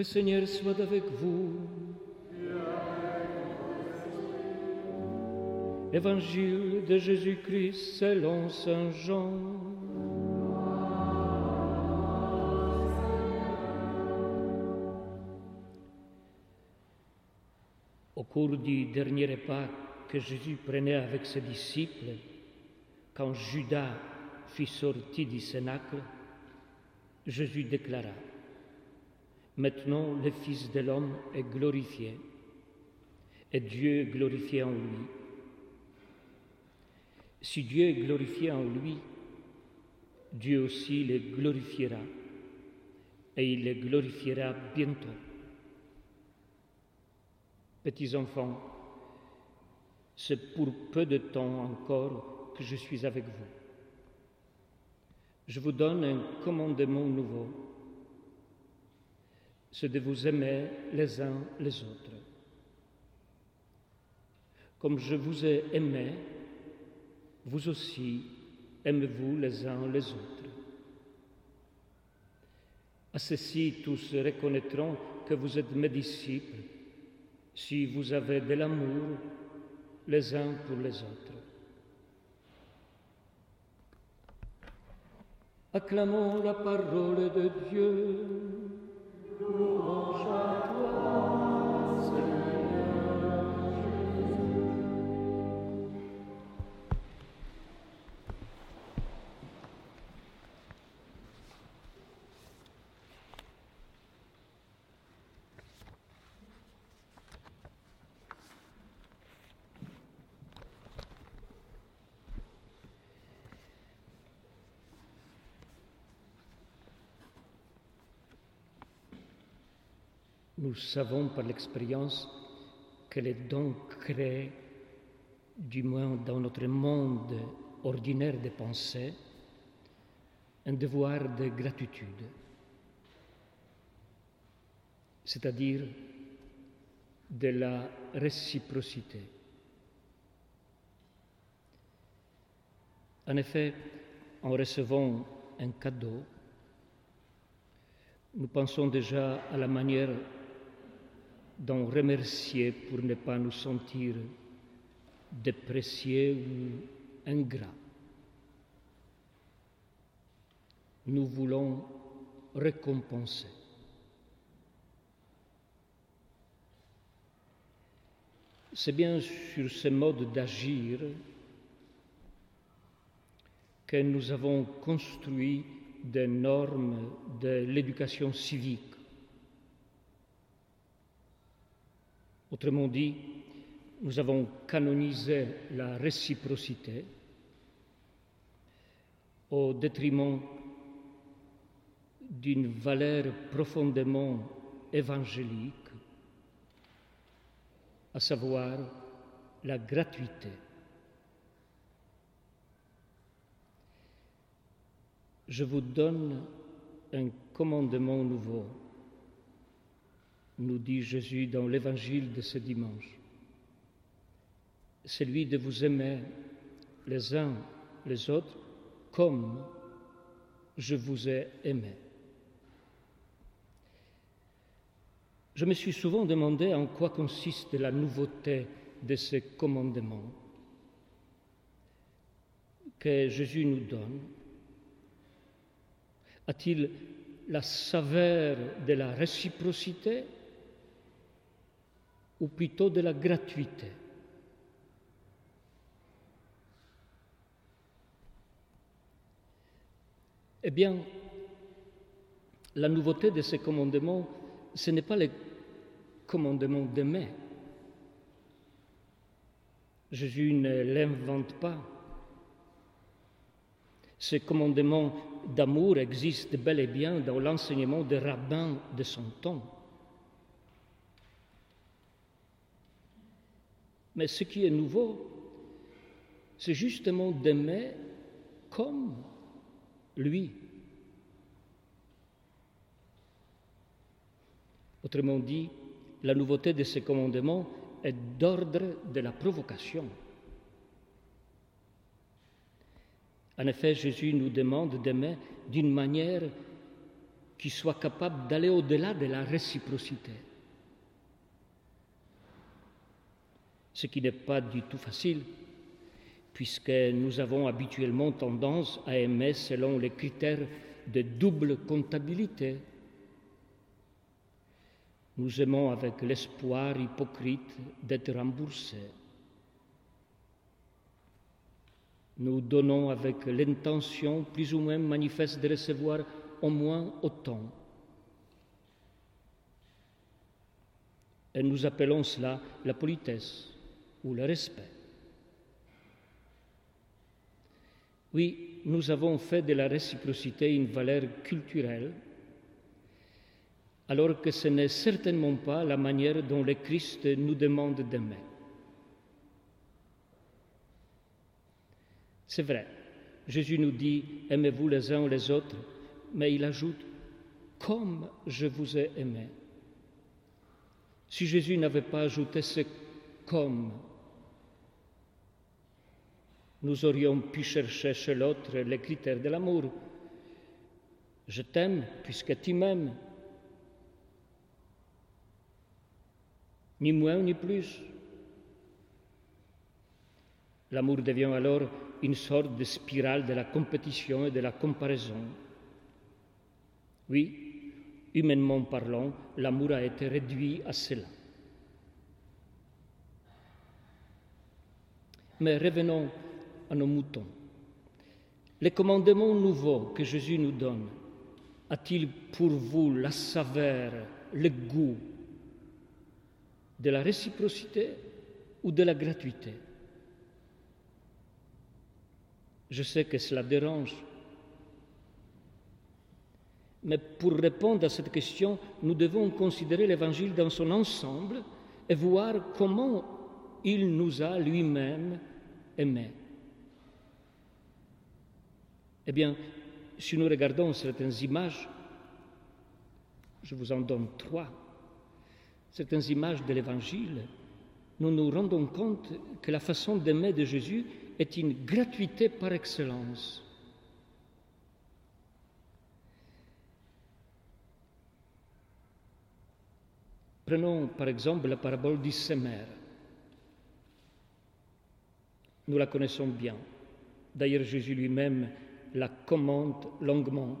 Le Seigneur soit avec vous. Évangile de Jésus-Christ selon Saint Jean. Au cours du dernier repas que Jésus prenait avec ses disciples, quand Judas fut sorti du cénacle, Jésus déclara, Maintenant le Fils de l'homme est glorifié, et Dieu est glorifié en lui. Si Dieu est glorifié en lui, Dieu aussi le glorifiera, et il le glorifiera bientôt. Petits enfants, c'est pour peu de temps encore que je suis avec vous. Je vous donne un commandement nouveau, c'est de vous aimer les uns les autres. Comme je vous ai aimé, vous aussi aimez-vous les uns les autres. À ceci, tous reconnaîtront que vous êtes mes disciples si vous avez de l'amour les uns pour les autres. Acclamons la parole de Dieu. Sure. Nous savons par l'expérience qu'elle est donc créée, du moins dans notre monde ordinaire des pensées, un devoir de gratitude, c'est-à-dire de la réciprocité. En effet, en recevant un cadeau, nous pensons déjà à la manière d'en remercier pour ne pas nous sentir dépréciés ou ingrats. Nous voulons récompenser. C'est bien sur ce mode d'agir que nous avons construit des normes de l'éducation civique. Autrement dit, nous avons canonisé la réciprocité au détriment d'une valeur profondément évangélique, à savoir la gratuité. Je vous donne un commandement nouveau, nous dit Jésus dans l'évangile de ce dimanche. Celui de vous aimer les uns les autres comme je vous ai aimé. Je me suis souvent demandé en quoi consiste la nouveauté de ce commandement que Jésus nous donne a-t-il la saveur de la réciprocité ou plutôt de la gratuité Eh bien, la nouveauté de ce commandement, ce n'est pas le commandement d'aimer. Jésus ne l'invente pas. Ce commandement d'amour existe bel et bien dans l'enseignement des rabbins de son temps. Mais ce qui est nouveau, c'est justement d'aimer comme lui. Autrement dit, la nouveauté de ce commandement est d'ordre de la provocation. En effet, Jésus nous demande d'aimer d'une manière qui soit capable d'aller au-delà de la réciprocité. Ce qui n'est pas du tout facile, puisque nous avons habituellement tendance à aimer selon les critères de double comptabilité. Nous aimons avec l'espoir hypocrite d'être remboursés. Nous donnons avec l'intention plus ou moins manifeste de recevoir au moins autant. Et nous appelons cela la politesse ou le respect. Oui, nous avons fait de la réciprocité une valeur culturelle, alors que ce n'est certainement pas la manière dont le Christ nous demande d'aimer. C'est vrai, Jésus nous dit, aimez-vous les uns les autres, mais il ajoute, comme je vous ai aimé. Si Jésus n'avait pas ajouté ce comme, nous aurions pu chercher chez l'autre les critères de l'amour. Je t'aime puisque tu m'aimes. Ni moins ni plus. L'amour devient alors une sorte de spirale de la compétition et de la comparaison. Oui, humainement parlant, l'amour a été réduit à cela. Mais revenons à nos moutons. Les commandements nouveaux que Jésus nous donne, a-t-il pour vous la saveur, le goût de la réciprocité ou de la gratuité? Je sais que cela dérange. Mais pour répondre à cette question, nous devons considérer l'Évangile dans son ensemble et voir comment il nous a lui-même aimés. Eh bien, si nous regardons certaines images, je vous en donne trois, certaines images de l'Évangile, nous nous rendons compte que la façon d'aimer de Jésus est une gratuité par excellence. Prenons par exemple la parabole du Sémère. Nous la connaissons bien. D'ailleurs, Jésus lui-même la commande longuement.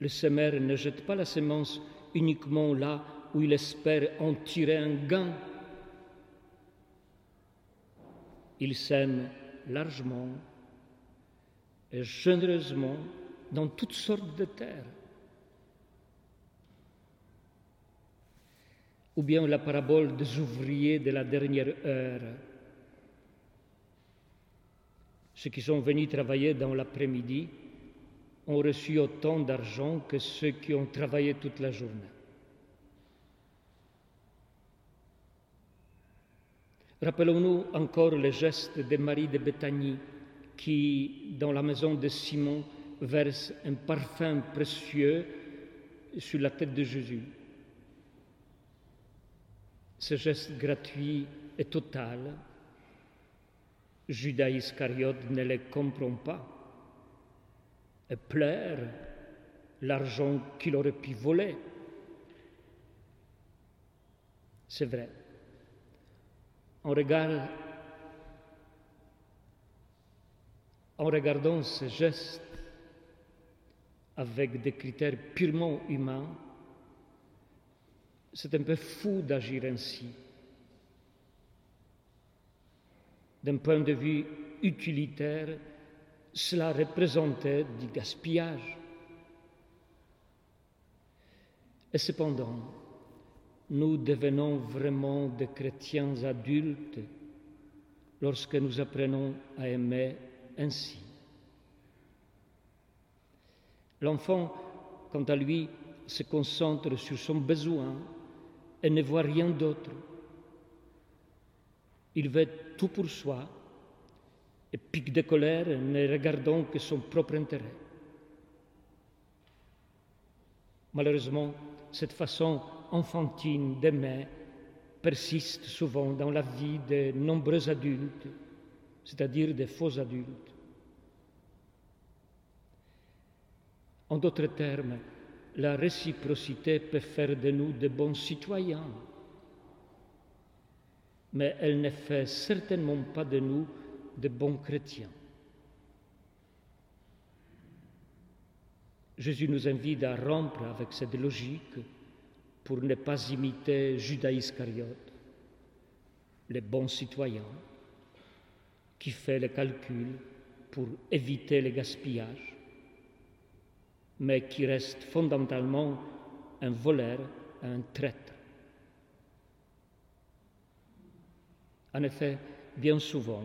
Le semeur ne jette pas la semence uniquement là où il espère en tirer un gain. Il sème largement et généreusement dans toutes sortes de terres. Ou bien la parabole des ouvriers de la dernière heure ceux qui sont venus travailler dans l'après-midi ont reçu autant d'argent que ceux qui ont travaillé toute la journée. Rappelons-nous encore le geste de Marie de Béthanie qui, dans la maison de Simon, verse un parfum précieux sur la tête de Jésus. Ce geste gratuit et total Judas Iscariote ne les comprend pas et pleure l'argent qu'il aurait pu voler. C'est vrai. En regardant ce geste avec des critères purement humains, c'est un peu fou d'agir ainsi. D'un point de vue utilitaire, cela représentait du gaspillage. Et cependant, nous devenons vraiment des chrétiens adultes lorsque nous apprenons à aimer ainsi. L'enfant, quant à lui, se concentre sur son besoin et ne voit rien d'autre. Il veut tout pour soi et pique de colère ne regardant que son propre intérêt. Malheureusement, cette façon enfantine d'aimer persiste souvent dans la vie de nombreux adultes, c'est-à-dire des faux adultes. En d'autres termes, la réciprocité peut faire de nous de bons citoyens, mais elle ne fait certainement pas de nous de bons chrétiens. Jésus nous invite à rompre avec cette logique pour ne pas imiter Judas Iscariote, le bon citoyen qui fait le calcul pour éviter le gaspillage, mais qui reste fondamentalement un voleur, un traître. En effet, bien souvent,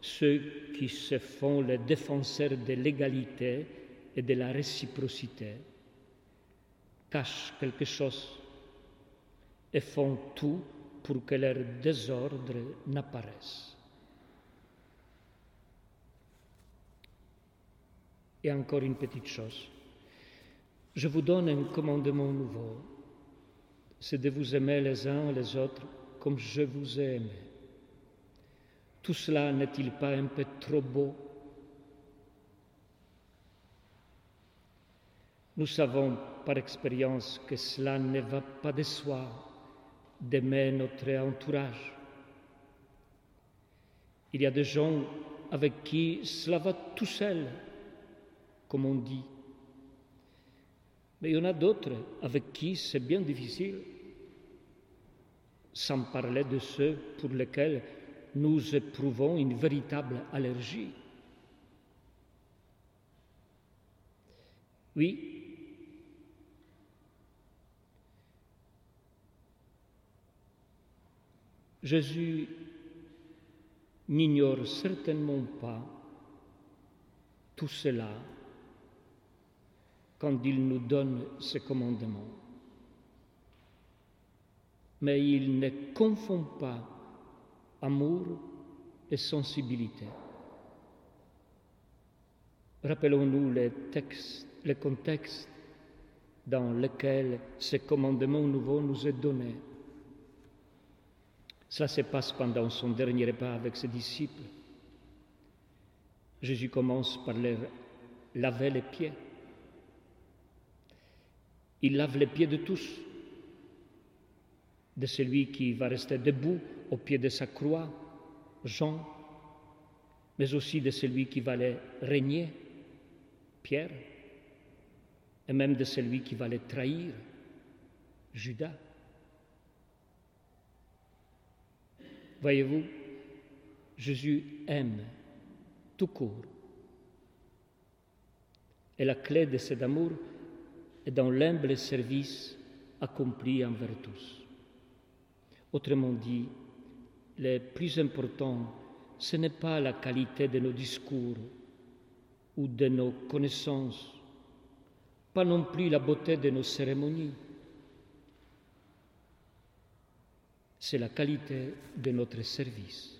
ceux qui se font les défenseurs de l'égalité et de la réciprocité cachent quelque chose et font tout pour que leur désordre n'apparaisse. Et encore une petite chose. Je vous donne un commandement nouveau. C'est de vous aimer les uns les autres comme je vous ai aimé. Tout cela n'est-il pas un peu trop beau? Nous savons par expérience que cela ne va pas de soi d'aimer notre entourage. Il y a des gens avec qui cela va tout seul, comme on dit. Mais il y en a d'autres avec qui c'est bien difficile, sans parler de ceux pour lesquels nous éprouvons une véritable allergie. Oui, Jésus n'ignore certainement pas tout cela quand il nous donne ses commandements. Mais il ne confond pas amour et sensibilité. Rappelons-nous les textes, le contexte dans lequel ce commandement nouveau nous est donné. Cela se passe pendant son dernier repas avec ses disciples. Jésus commence par leur laver les pieds. Il lave les pieds de tous, de celui qui va rester debout au pied de sa croix, Jean, mais aussi de celui qui va les régner, Pierre, et même de celui qui va trahir, Judas. Voyez-vous, Jésus aime tout court. Et la clé de cet amour est dans l'humble service accompli envers tous. Autrement dit, le plus important, ce n'est pas la qualité de nos discours ou de nos connaissances, pas non plus la beauté de nos cérémonies, c'est la qualité de notre service.